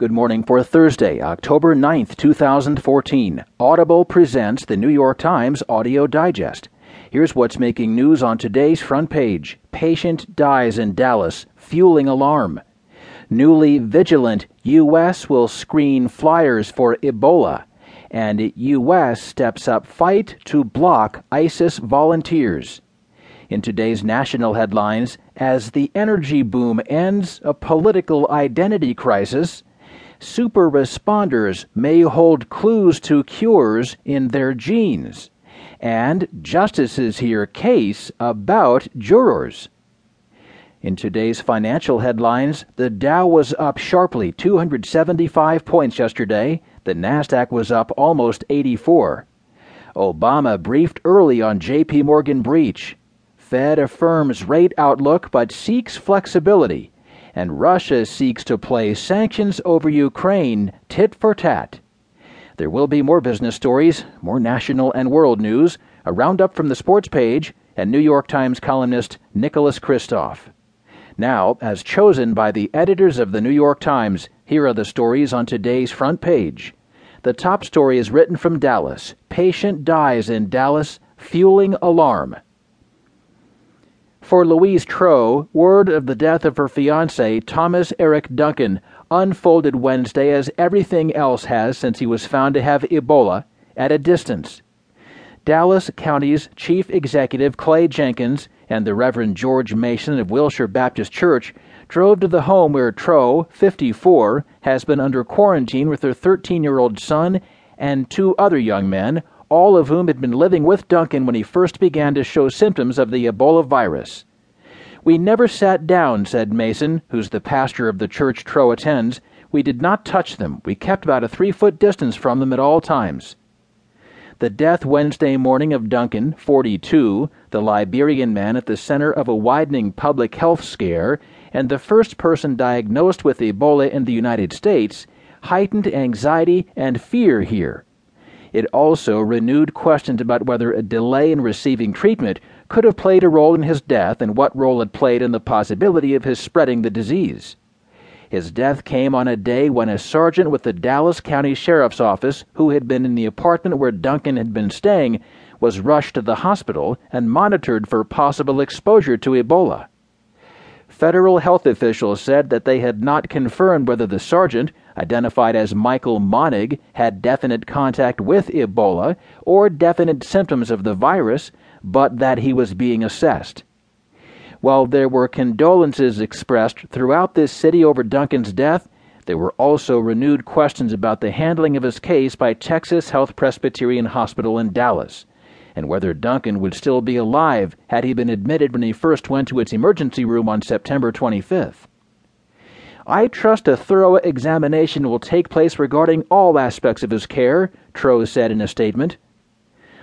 Good morning for Thursday, October 9th, 2014. Audible presents the New York Times Audio Digest. Here's what's making news on today's front page Patient dies in Dallas, fueling alarm. Newly vigilant U.S. will screen flyers for Ebola. And U.S. steps up fight to block ISIS volunteers. In today's national headlines, as the energy boom ends a political identity crisis, super responders may hold clues to cures in their genes. And justices hear case about jurors. In today's financial headlines, the Dow was up sharply 275 points yesterday. The Nasdaq was up almost 84. Obama briefed early on JP Morgan breach. Fed affirms rate outlook but seeks flexibility and Russia seeks to play sanctions over Ukraine tit for tat. There will be more business stories, more national and world news, a roundup from the sports page, and New York Times columnist Nicholas Kristof. Now, as chosen by the editors of the New York Times, here are the stories on today's front page. The top story is written from Dallas. Patient dies in Dallas, fueling alarm. For Louise Troh, word of the death of her fiance, Thomas Eric Duncan, unfolded Wednesday as everything else has since he was found to have Ebola at a distance. Dallas County's chief executive, Clay Jenkins, and the Reverend George Mason of Wilshire Baptist Church drove to the home where Troh, 54, has been under quarantine with her 13 year old son and two other young men, all of whom had been living with Duncan when he first began to show symptoms of the Ebola virus. We never sat down, said Mason, who's the pastor of the church Troh attends. We did not touch them. We kept about a three foot distance from them at all times. The death Wednesday morning of Duncan, 42, the Liberian man at the center of a widening public health scare, and the first person diagnosed with Ebola in the United States, heightened anxiety and fear here. It also renewed questions about whether a delay in receiving treatment could have played a role in his death and what role it played in the possibility of his spreading the disease. His death came on a day when a sergeant with the Dallas County Sheriff's Office, who had been in the apartment where Duncan had been staying, was rushed to the hospital and monitored for possible exposure to Ebola. Federal health officials said that they had not confirmed whether the sergeant, identified as Michael Monnig, had definite contact with Ebola or definite symptoms of the virus, but that he was being assessed. While there were condolences expressed throughout this city over Duncan's death, there were also renewed questions about the handling of his case by Texas Health Presbyterian Hospital in Dallas and whether Duncan would still be alive had he been admitted when he first went to its emergency room on September 25th. I trust a thorough examination will take place regarding all aspects of his care, Troh said in a statement.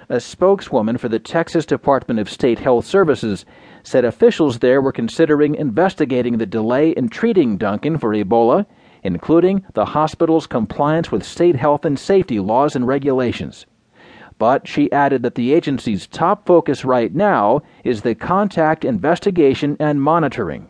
A spokeswoman for the Texas Department of State Health Services said officials there were considering investigating the delay in treating Duncan for Ebola, including the hospital's compliance with state health and safety laws and regulations. But she added that the agency's top focus right now is the contact investigation and monitoring.